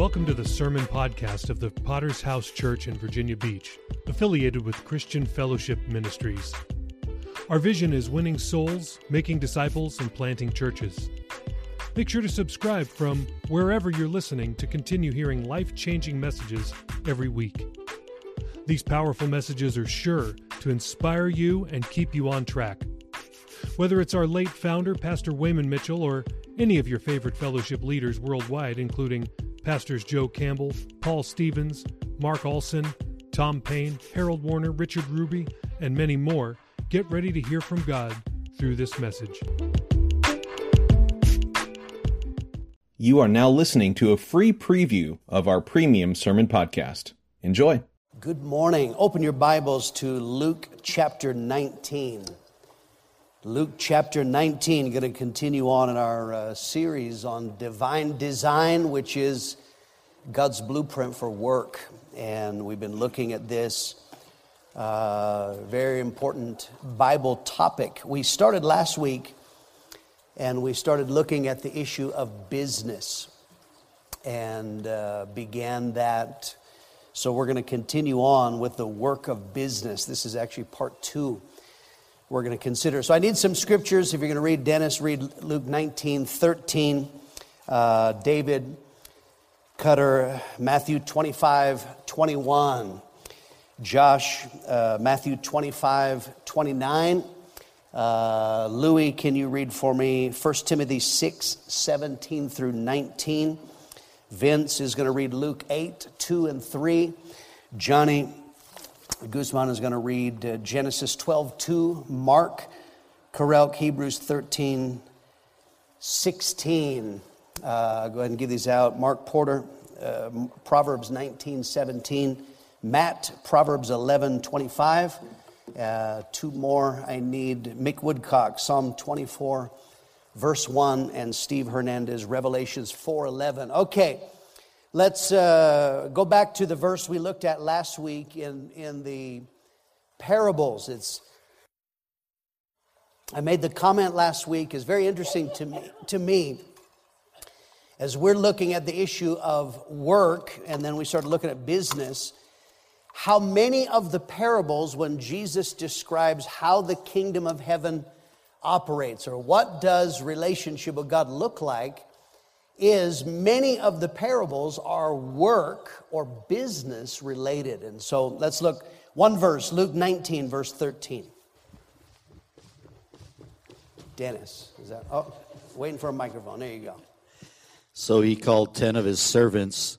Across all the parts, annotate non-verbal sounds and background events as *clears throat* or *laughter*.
Welcome to the Sermon Podcast of the Potter's House Church in Virginia Beach, affiliated with Christian Fellowship Ministries. Our vision is winning souls, making disciples, and planting churches. Make sure to subscribe from wherever you're listening to continue hearing life changing messages every week. These powerful messages are sure to inspire you and keep you on track. Whether it's our late founder, Pastor Wayman Mitchell, or any of your favorite fellowship leaders worldwide, including Pastors Joe Campbell, Paul Stevens, Mark Olson, Tom Payne, Harold Warner, Richard Ruby, and many more, get ready to hear from God through this message. You are now listening to a free preview of our premium sermon podcast. Enjoy. Good morning. Open your Bibles to Luke chapter 19. Luke chapter 19, going to continue on in our uh, series on divine design, which is God's blueprint for work. And we've been looking at this uh, very important Bible topic. We started last week and we started looking at the issue of business and uh, began that. So we're going to continue on with the work of business. This is actually part two we're going to consider. So I need some scriptures. If you're going to read Dennis, read Luke 19, 13. Uh, David Cutter, Matthew 25, 21. Josh, uh, Matthew 25, 29. Uh, Louis, can you read for me 1 Timothy 6, 17 through 19? Vince is going to read Luke 8, 2 and 3. Johnny, Guzman is going to read uh, Genesis 12, 2, Mark, Karelk, Hebrews 13, 16. Uh, go ahead and give these out. Mark Porter, uh, Proverbs 19, 17. Matt, Proverbs 11, 25. Uh, two more I need. Mick Woodcock, Psalm 24, verse 1, and Steve Hernandez, Revelations 4, 11. Okay. Let's uh, go back to the verse we looked at last week in, in the parables. It's I made the comment last week is very interesting to me, to me as we're looking at the issue of work and then we started looking at business how many of the parables when Jesus describes how the kingdom of heaven operates or what does relationship with God look like is many of the parables are work or business related. And so let's look one verse, Luke 19, verse 13. Dennis, is that? Oh, waiting for a microphone. There you go. So he called ten of his servants,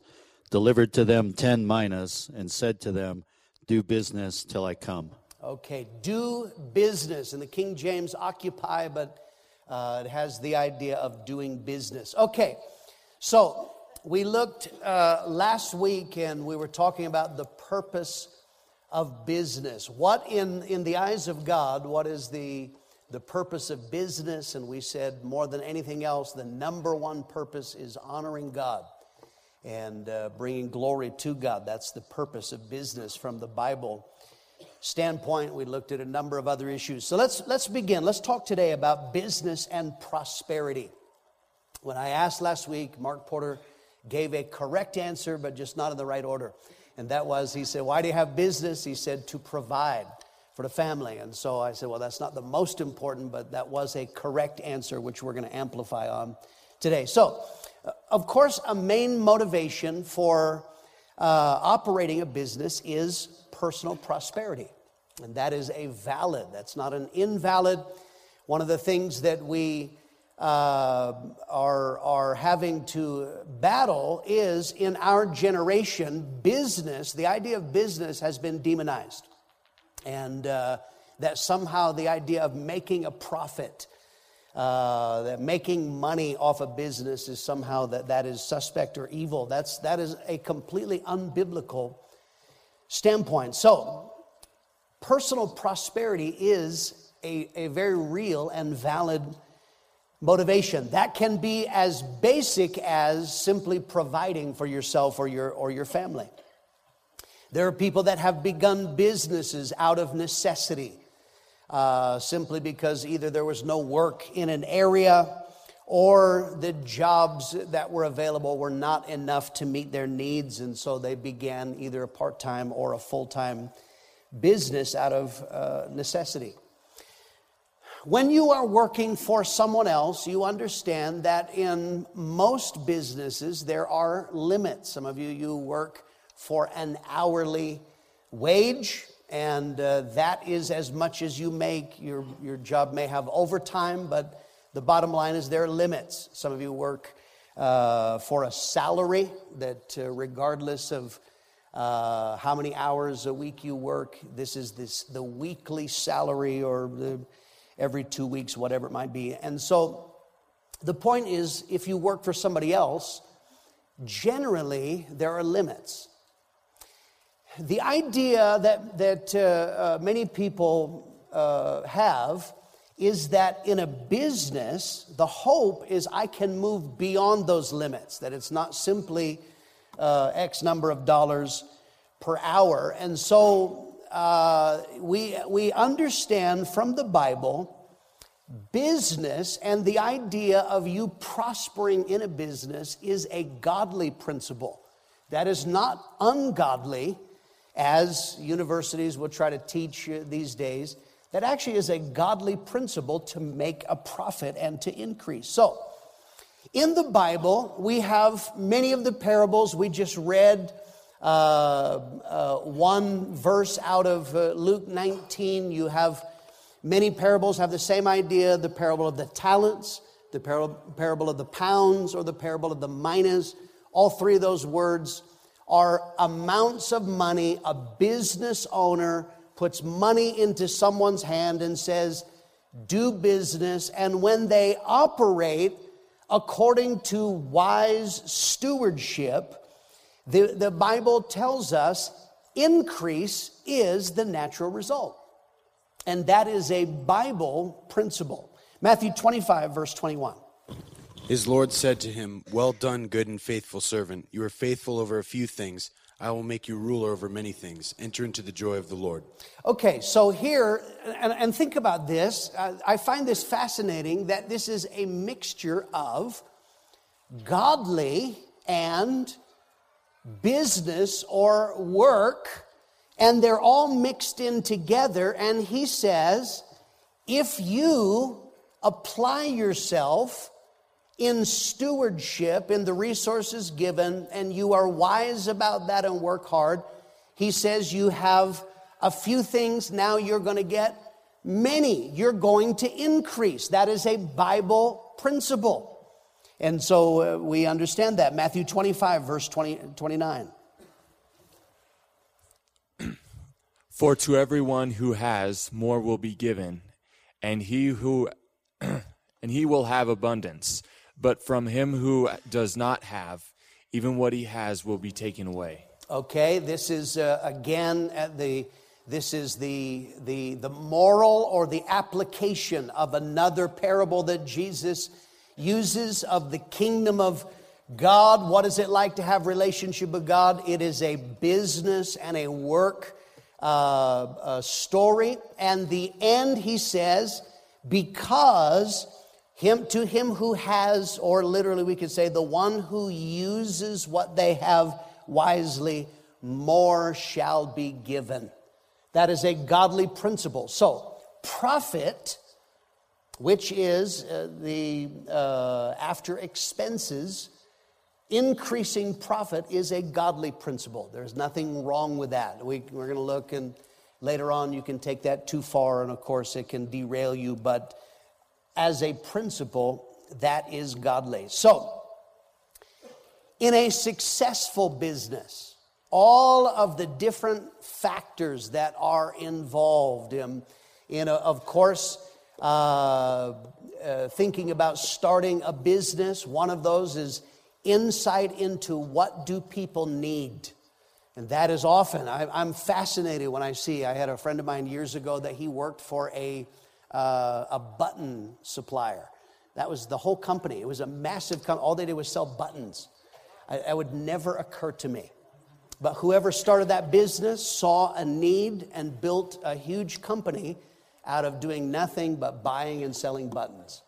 delivered to them ten minas, and said to them, Do business till I come. Okay, do business. In the King James, occupy, but uh, it has the idea of doing business. Okay, so we looked uh, last week and we were talking about the purpose of business. What, in, in the eyes of God, what is the, the purpose of business? And we said more than anything else, the number one purpose is honoring God and uh, bringing glory to God. That's the purpose of business from the Bible standpoint. We looked at a number of other issues. So let's, let's begin. Let's talk today about business and prosperity. When I asked last week, Mark Porter gave a correct answer, but just not in the right order. And that was, he said, Why do you have business? He said, To provide for the family. And so I said, Well, that's not the most important, but that was a correct answer, which we're going to amplify on today. So, uh, of course, a main motivation for uh, operating a business is personal prosperity. And that is a valid, that's not an invalid. One of the things that we uh, are, are having to battle is in our generation, business, the idea of business has been demonized. And uh, that somehow the idea of making a profit, uh, that making money off a business is somehow that, that is suspect or evil. That's, that is a completely unbiblical standpoint. So, personal prosperity is a, a very real and valid motivation. That can be as basic as simply providing for yourself or your, or your family. There are people that have begun businesses out of necessity, uh, simply because either there was no work in an area or the jobs that were available were not enough to meet their needs, and so they began either a part time or a full time business out of uh, necessity. When you are working for someone else, you understand that in most businesses there are limits. Some of you, you work for an hourly wage, and uh, that is as much as you make. Your, your job may have overtime, but the bottom line is there are limits. Some of you work uh, for a salary that, uh, regardless of uh, how many hours a week you work, this is this, the weekly salary or the every two weeks, whatever it might be. And so the point is if you work for somebody else, generally there are limits. The idea that, that uh, uh, many people uh, have is that in a business, the hope is I can move beyond those limits, that it's not simply uh, X number of dollars per hour. And so uh, we, we understand from the Bible business and the idea of you prospering in a business is a godly principle. That is not ungodly, as universities will try to teach these days. That actually is a godly principle to make a profit and to increase. So, in the Bible, we have many of the parables we just read uh, uh, one verse out of uh, Luke 19. You have many parables have the same idea the parable of the talents, the parable of the pounds, or the parable of the minas. All three of those words are amounts of money a business owner puts money into someone's hand and says, Do business. And when they operate according to wise stewardship, the, the Bible tells us increase is the natural result. And that is a Bible principle. Matthew 25, verse 21. His Lord said to him, Well done, good and faithful servant. You are faithful over a few things. I will make you ruler over many things. Enter into the joy of the Lord. Okay, so here, and, and think about this. I find this fascinating that this is a mixture of godly and business or work, and they're all mixed in together. And he says, if you apply yourself in stewardship, in the resources given, and you are wise about that and work hard, he says you have a few things, now you're going to get many. You're going to increase. That is a Bible principle. And so uh, we understand that. Matthew 25, verse 20, 29. *clears throat* For to everyone who has, more will be given, and he who *clears throat* and he will have abundance. But from him who does not have, even what he has will be taken away. Okay, this is uh, again at the this is the, the the moral or the application of another parable that Jesus uses of the kingdom of God. What is it like to have relationship with God? It is a business and a work uh, a story. And the end, he says, because him to him who has, or literally we could say, the one who uses what they have wisely, more shall be given. That is a godly principle. So, profit which is uh, the uh, after expenses, increasing profit is a godly principle. There's nothing wrong with that. We, we're going to look, and later on, you can take that too far, and of course, it can derail you, but as a principle, that is godly. So, in a successful business, all of the different factors that are involved in, in a, of course, uh, uh, thinking about starting a business. One of those is insight into what do people need. And that is often, I, am fascinated when I see, I had a friend of mine years ago that he worked for a, uh, a button supplier. That was the whole company. It was a massive company. All they did was sell buttons. I, that would never occur to me. But whoever started that business saw a need and built a huge company out of doing nothing but buying and selling buttons.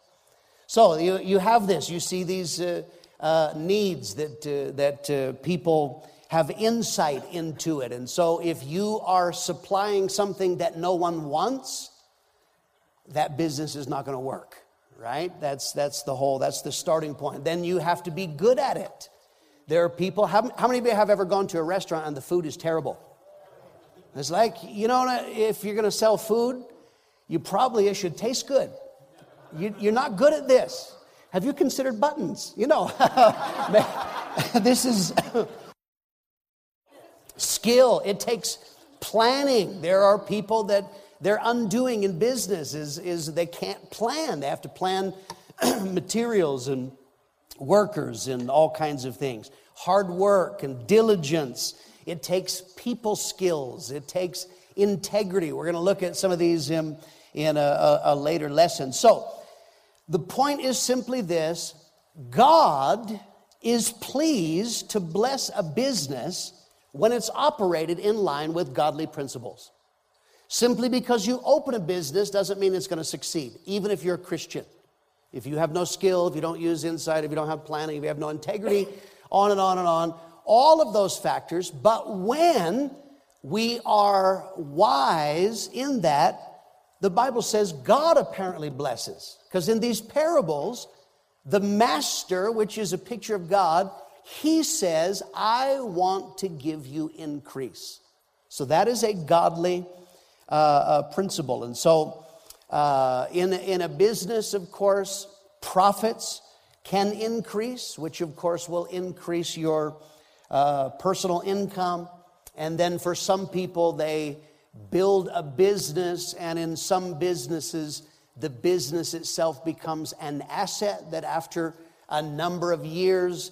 So you, you have this. You see these uh, uh, needs that, uh, that uh, people have insight into it. And so if you are supplying something that no one wants, that business is not going to work, right? That's, that's the whole, that's the starting point. Then you have to be good at it. There are people, how, how many of you have ever gone to a restaurant and the food is terrible? It's like, you know, if you're going to sell food, you probably it should taste good. You, you're not good at this. Have you considered buttons? You know, *laughs* *laughs* this is *laughs* skill. It takes planning. There are people that their undoing in business is, is they can't plan. They have to plan *clears throat* materials and workers and all kinds of things. Hard work and diligence. It takes people skills. It takes integrity. We're going to look at some of these in, in a, a, a later lesson. So, the point is simply this God is pleased to bless a business when it's operated in line with godly principles. Simply because you open a business doesn't mean it's going to succeed, even if you're a Christian. If you have no skill, if you don't use insight, if you don't have planning, if you have no integrity, on and on and on, all of those factors. But when we are wise in that, the Bible says God apparently blesses. Because in these parables, the master, which is a picture of God, he says, I want to give you increase. So that is a godly uh, uh, principle. And so, uh, in, in a business, of course, profits can increase, which of course will increase your uh, personal income. And then for some people, they build a business, and in some businesses, the business itself becomes an asset that after a number of years,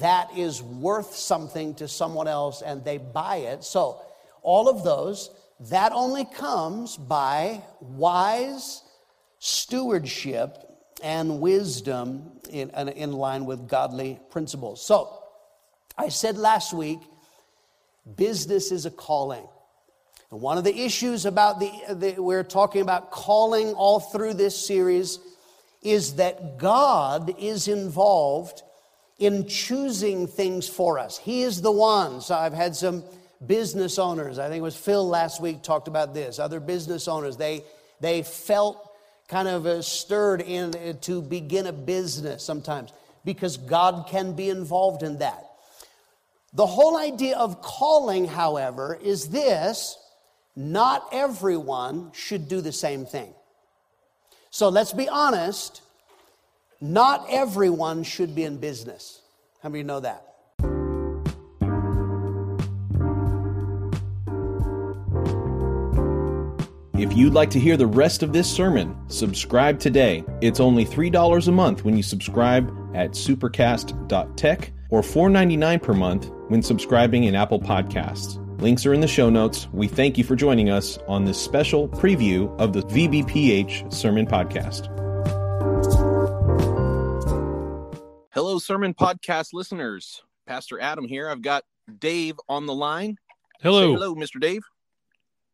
that is worth something to someone else and they buy it. So, all of those, that only comes by wise stewardship and wisdom in, in line with godly principles. So, I said last week, business is a calling. And one of the issues about the, the we're talking about calling all through this series is that God is involved in choosing things for us. He is the one. So I've had some business owners, I think it was Phil last week talked about this, other business owners, they, they felt kind of uh, stirred in uh, to begin a business sometimes because God can be involved in that. The whole idea of calling, however, is this not everyone should do the same thing. So let's be honest not everyone should be in business. How many you know that? If you'd like to hear the rest of this sermon, subscribe today. It's only $3 a month when you subscribe at supercast.tech or $4.99 per month when subscribing in Apple Podcasts. Links are in the show notes. We thank you for joining us on this special preview of the VBPH Sermon Podcast. Hello, Sermon Podcast listeners. Pastor Adam here. I've got Dave on the line. Hello. Say hello, Mr. Dave.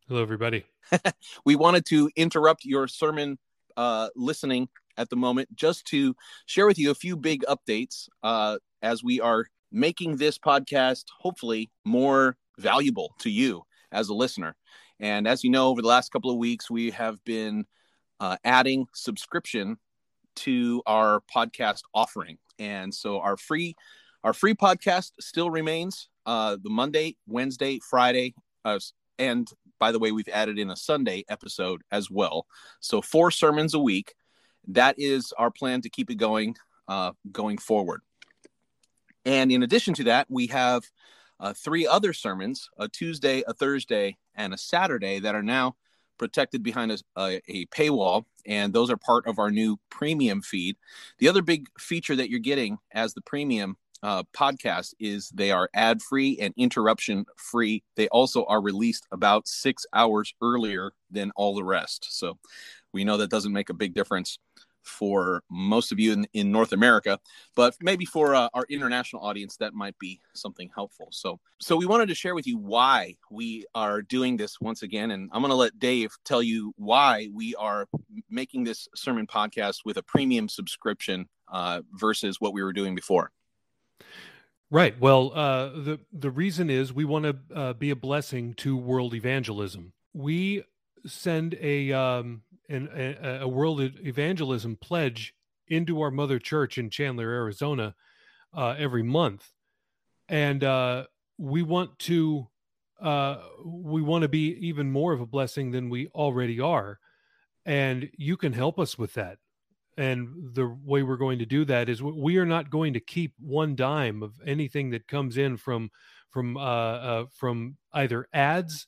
Hello, everybody. *laughs* we wanted to interrupt your sermon uh, listening at the moment just to share with you a few big updates uh, as we are making this podcast hopefully more valuable to you as a listener. And as you know, over the last couple of weeks, we have been uh, adding subscription to our podcast offering. And so our free our free podcast still remains uh, the Monday, Wednesday, Friday, uh, and by the way, we've added in a Sunday episode as well. So four sermons a week. That is our plan to keep it going uh, going forward. And in addition to that, we have uh, three other sermons: a Tuesday, a Thursday, and a Saturday that are now protected behind a, a, a, paywall, and those are part of our new premium feed. The other big feature that you're getting as the premium uh, podcast is they are ad free and interruption free. They also are released about six hours earlier than all the rest. So we know that doesn't make a big difference for most of you in, in North America, but maybe for uh, our international audience, that might be something helpful. So, so we wanted to share with you why we are doing this once again, and I'm going to let Dave tell you why we are making this sermon podcast with a premium subscription uh, versus what we were doing before. Right. Well, uh, the the reason is we want to uh, be a blessing to world evangelism. We send a um, an, a, a world evangelism pledge into our mother church in Chandler, Arizona, uh, every month, and uh, we want to uh, we want to be even more of a blessing than we already are, and you can help us with that and the way we're going to do that is we are not going to keep one dime of anything that comes in from from uh, uh, from either ads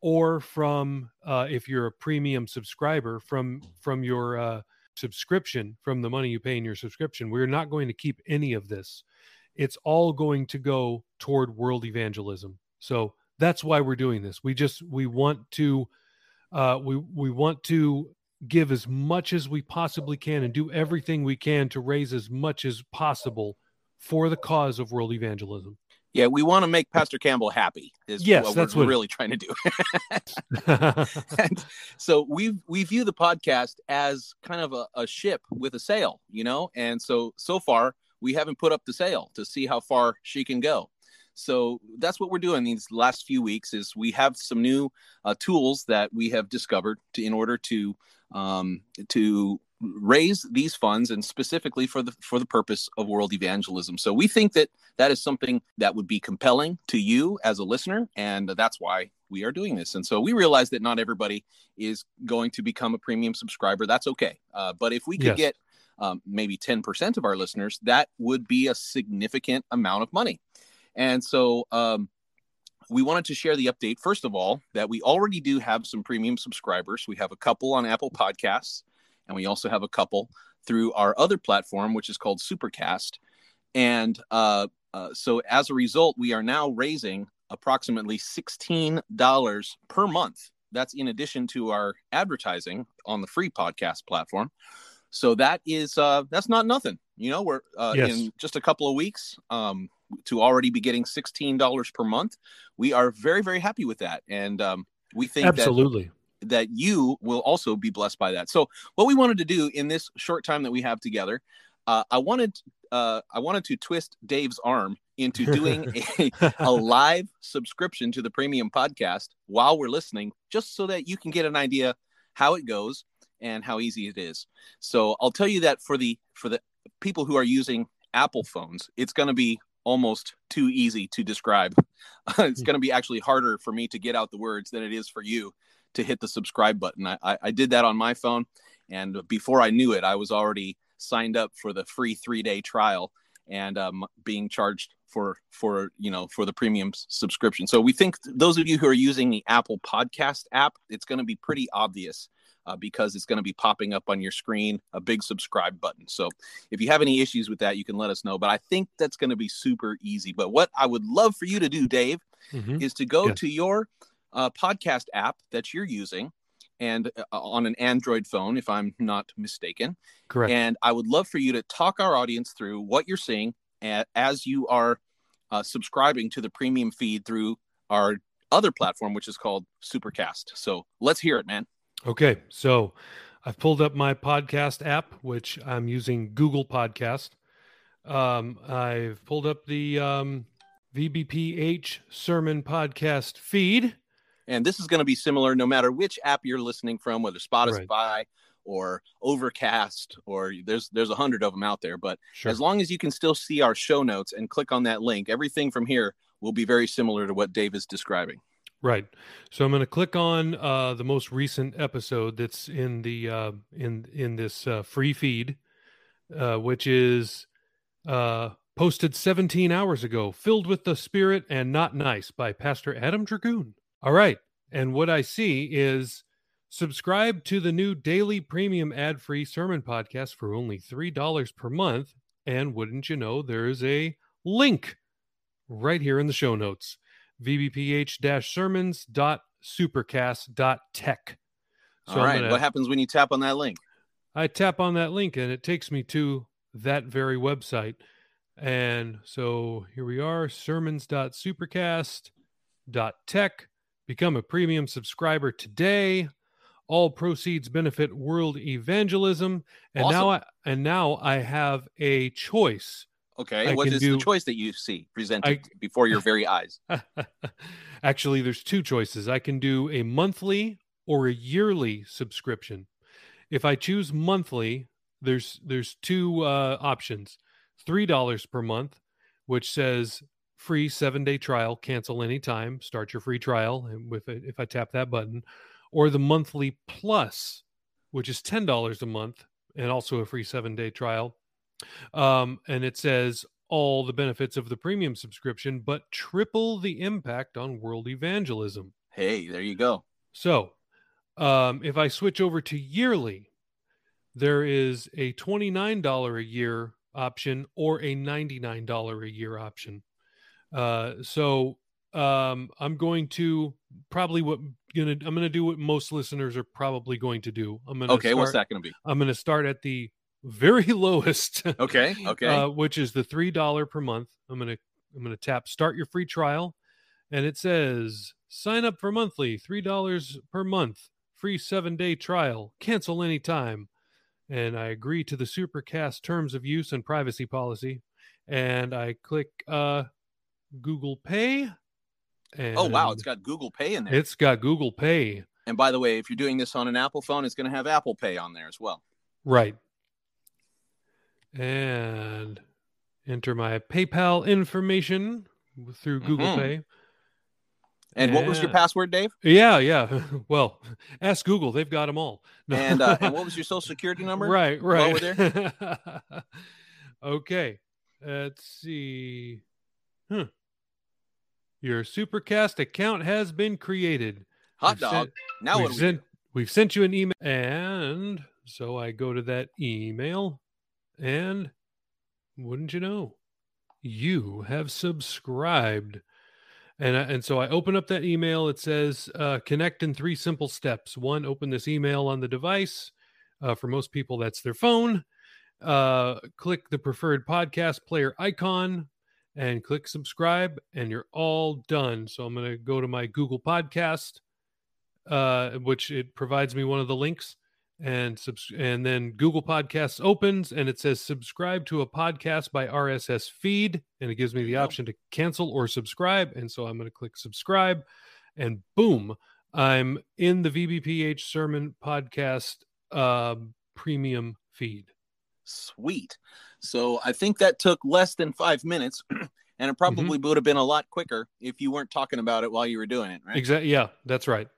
or from uh, if you're a premium subscriber from from your uh, subscription from the money you pay in your subscription. We're not going to keep any of this. It's all going to go toward world evangelism. So that's why we're doing this. We just we want to uh, we we want to give as much as we possibly can and do everything we can to raise as much as possible for the cause of world evangelism. Yeah, we want to make Pastor Campbell happy. Is yes, what that's we're what really trying to do. *laughs* so we we view the podcast as kind of a, a ship with a sail, you know. And so so far we haven't put up the sail to see how far she can go. So that's what we're doing these last few weeks. Is we have some new uh, tools that we have discovered to in order to um, to raise these funds and specifically for the for the purpose of world evangelism. So we think that that is something that would be compelling to you as a listener and that's why we are doing this. And so we realize that not everybody is going to become a premium subscriber. That's okay. Uh, but if we could yes. get um, maybe 10% of our listeners, that would be a significant amount of money. And so um, we wanted to share the update, first of all, that we already do have some premium subscribers. We have a couple on Apple Podcasts, and we also have a couple through our other platform, which is called Supercast. And uh, uh, so as a result, we are now raising approximately $16 per month. That's in addition to our advertising on the free podcast platform. So that is uh, that's not nothing. You know, we're uh, yes. in just a couple of weeks. Um, to already be getting $16 per month. We are very, very happy with that. And um, we think absolutely that, that you will also be blessed by that. So what we wanted to do in this short time that we have together, uh, I wanted, uh, I wanted to twist Dave's arm into doing *laughs* a, a live subscription to the premium podcast while we're listening, just so that you can get an idea how it goes and how easy it is. So I'll tell you that for the for the people who are using Apple phones, it's going to be almost too easy to describe. *laughs* it's going to be actually harder for me to get out the words than it is for you to hit the subscribe button. I, I, I did that on my phone, and before I knew it, I was already signed up for the free three day trial and um, being charged for for you know for the premium subscription. So we think those of you who are using the Apple Podcast app, it's going to be pretty obvious uh, because it's going to be popping up on your screen a big subscribe button. So if you have any issues with that, you can let us know. But I think that's going to be super easy. But what I would love for you to do, Dave, mm-hmm. is to go yes. to your uh, podcast app that you're using and uh, on an Android phone, if I'm not mistaken. Correct. And I would love for you to talk our audience through what you're seeing as you are uh, subscribing to the premium feed through our other platform, which is called Supercast. So let's hear it, man. Okay, so I've pulled up my podcast app, which I'm using Google Podcast. Um, I've pulled up the um, VBPH Sermon Podcast feed. And this is going to be similar no matter which app you're listening from, whether Spotify right. or Overcast or there's there's a hundred of them out there. But sure. as long as you can still see our show notes and click on that link, everything from here will be very similar to what Dave is describing. Right. So I'm going to click on uh, the most recent episode that's in the uh, in in this uh, free feed, uh, which is uh, posted 17 hours ago, filled with the Spirit and not nice by Pastor Adam Dragoon. All right, and what I see is subscribe to the new daily premium ad-free sermon podcast for only three dollars per month, and wouldn't you know, there is a link right here in the show notes vbph-sermons.supercast.tech. So All right. Gonna, what happens when you tap on that link? I tap on that link and it takes me to that very website. And so here we are sermons.supercast.tech. Become a premium subscriber today. All proceeds benefit world evangelism. And now I and now I have a choice. Okay, I what is do- the choice that you see presented I- before your very eyes? *laughs* Actually, there's two choices. I can do a monthly or a yearly subscription. If I choose monthly, there's there's two uh, options: three dollars per month, which says free seven day trial, cancel anytime, start your free trial. And if I tap that button, or the monthly plus, which is ten dollars a month and also a free seven day trial. Um, and it says all the benefits of the premium subscription, but triple the impact on world evangelism. Hey, there you go. So, um, if I switch over to yearly, there is a $29 a year option or a $99 a year option. Uh, so, um, I'm going to probably what gonna I'm gonna do what most listeners are probably going to do. I'm gonna Okay, what's that going to be? I'm gonna start at the very *laughs* lowest Okay, okay. uh, which is the three dollar per month. I'm gonna I'm gonna tap start your free trial, and it says sign up for monthly three dollars per month, free seven day trial, cancel anytime, and I agree to the Supercast terms of use and privacy policy, and I click uh, Google Pay. And oh wow, it's got Google Pay in there. it's got Google Pay, and by the way, if you're doing this on an Apple phone, it's going to have Apple Pay on there as well. right? And enter my PayPal information through Google Mhm. Pay. And what was your password, Dave? Yeah, yeah. *laughs* Well, ask Google; they've got them all. No. And uh, and what *laughs* was your social security number? right, right. we're *laughs* okay, let's see. Huh. Your Supercast account has been created. Hot We've dog. sent- now we've what we sent, we've sent you an email, and so I go to that email, and wouldn't you know, you have subscribed. And, and so I open up that email. It says uh, connect in three simple steps. One, open this email on the device. Uh, for most people, that's their phone. Uh, click the preferred podcast player icon and click subscribe, and you're all done. So I'm going to go to my Google Podcast, uh, which it provides me one of the links, and subs- and then Google Podcasts opens, and it says subscribe to a podcast by RSS feed, and it gives me the option to cancel or subscribe, and so I'm going to click subscribe, and boom, I'm in the VBPH Sermon Podcast uh, premium feed. Sweet. So I think that took less than five minutes, *clears throat* and it probably Mm-hmm. would have been a lot quicker if you weren't talking about it while you were doing it, right? Exactly. Yeah, that's right.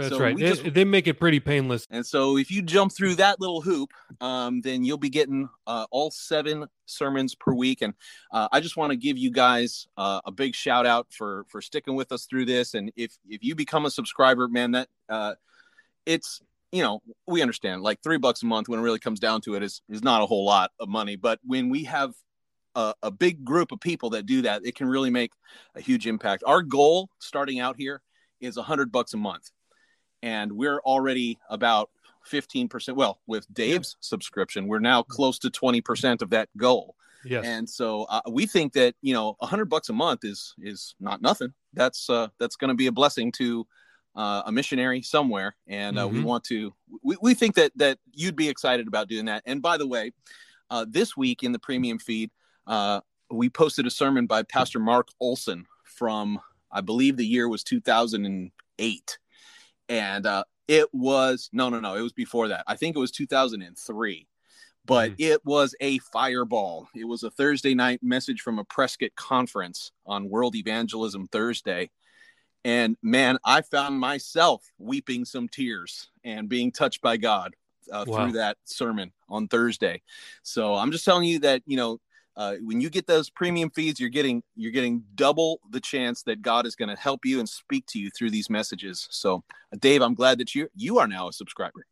That's So right. They, just- they make it pretty painless. And so if you jump through that little hoop, um, then you'll be getting uh, all seven sermons per week. And uh, I just want to give you guys uh, a big shout out for for sticking with us through this. And if if you become a subscriber, man, that uh, it's you know we understand like three bucks a month when it really comes down to it is is not a whole lot of money. But when we have a, a big group of people that do that, it can really make a huge impact. Our goal starting out here is a hundred bucks a month and we're already about 15% well with dave's subscription we're now close to 20% of that goal. Yes. and so uh, we think that you know 100 bucks a month is is not nothing. That's uh that's going to be a blessing to uh, a missionary somewhere and uh, we Mhm. want to we, we think that that you'd be excited about doing that. And by the way uh, this week in the premium feed uh, we posted a sermon by pastor mark olson from i believe the year was 2008 and uh, it was no no no it was before that i think it was 2003 but Mhm. it was a fireball it was a thursday night message from a prescott conference on world evangelism thursday and man i found myself weeping some tears and being touched by god uh, Wow. through that sermon on thursday so i'm just telling you that you know uh, when you get those premium feeds you're getting you're getting double the chance that god is going to help you and speak to you through these messages so uh, dave i'm glad that you you are now a subscriber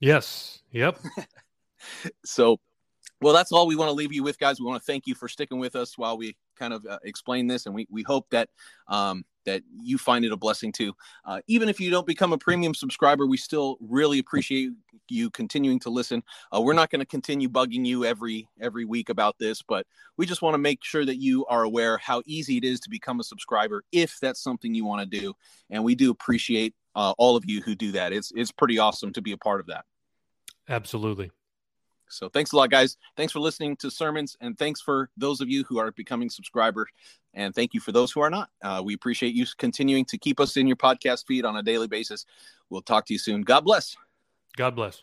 yes. Yep. *laughs* so well that's all we want to leave you with guys we want to thank you for sticking with us while we kind of uh, explain this and we, we hope that um, that you find it a blessing too. Uh, even if you don't become a premium subscriber, we still really appreciate you continuing to listen. Uh, we're not going to continue bugging you every every week about this, but we just want to make sure that you are aware how easy it is to become a subscriber if that's something you want to do. And we do appreciate uh, all of you who do that. It's it's pretty awesome to be a part of that. Absolutely. So thanks a lot, guys. Thanks for listening to sermons, and thanks for those of you who are becoming subscribers, and thank you for those who are not. Uh, we appreciate you continuing to keep us in your podcast feed on a daily basis. We'll talk to you soon. God bless. God bless.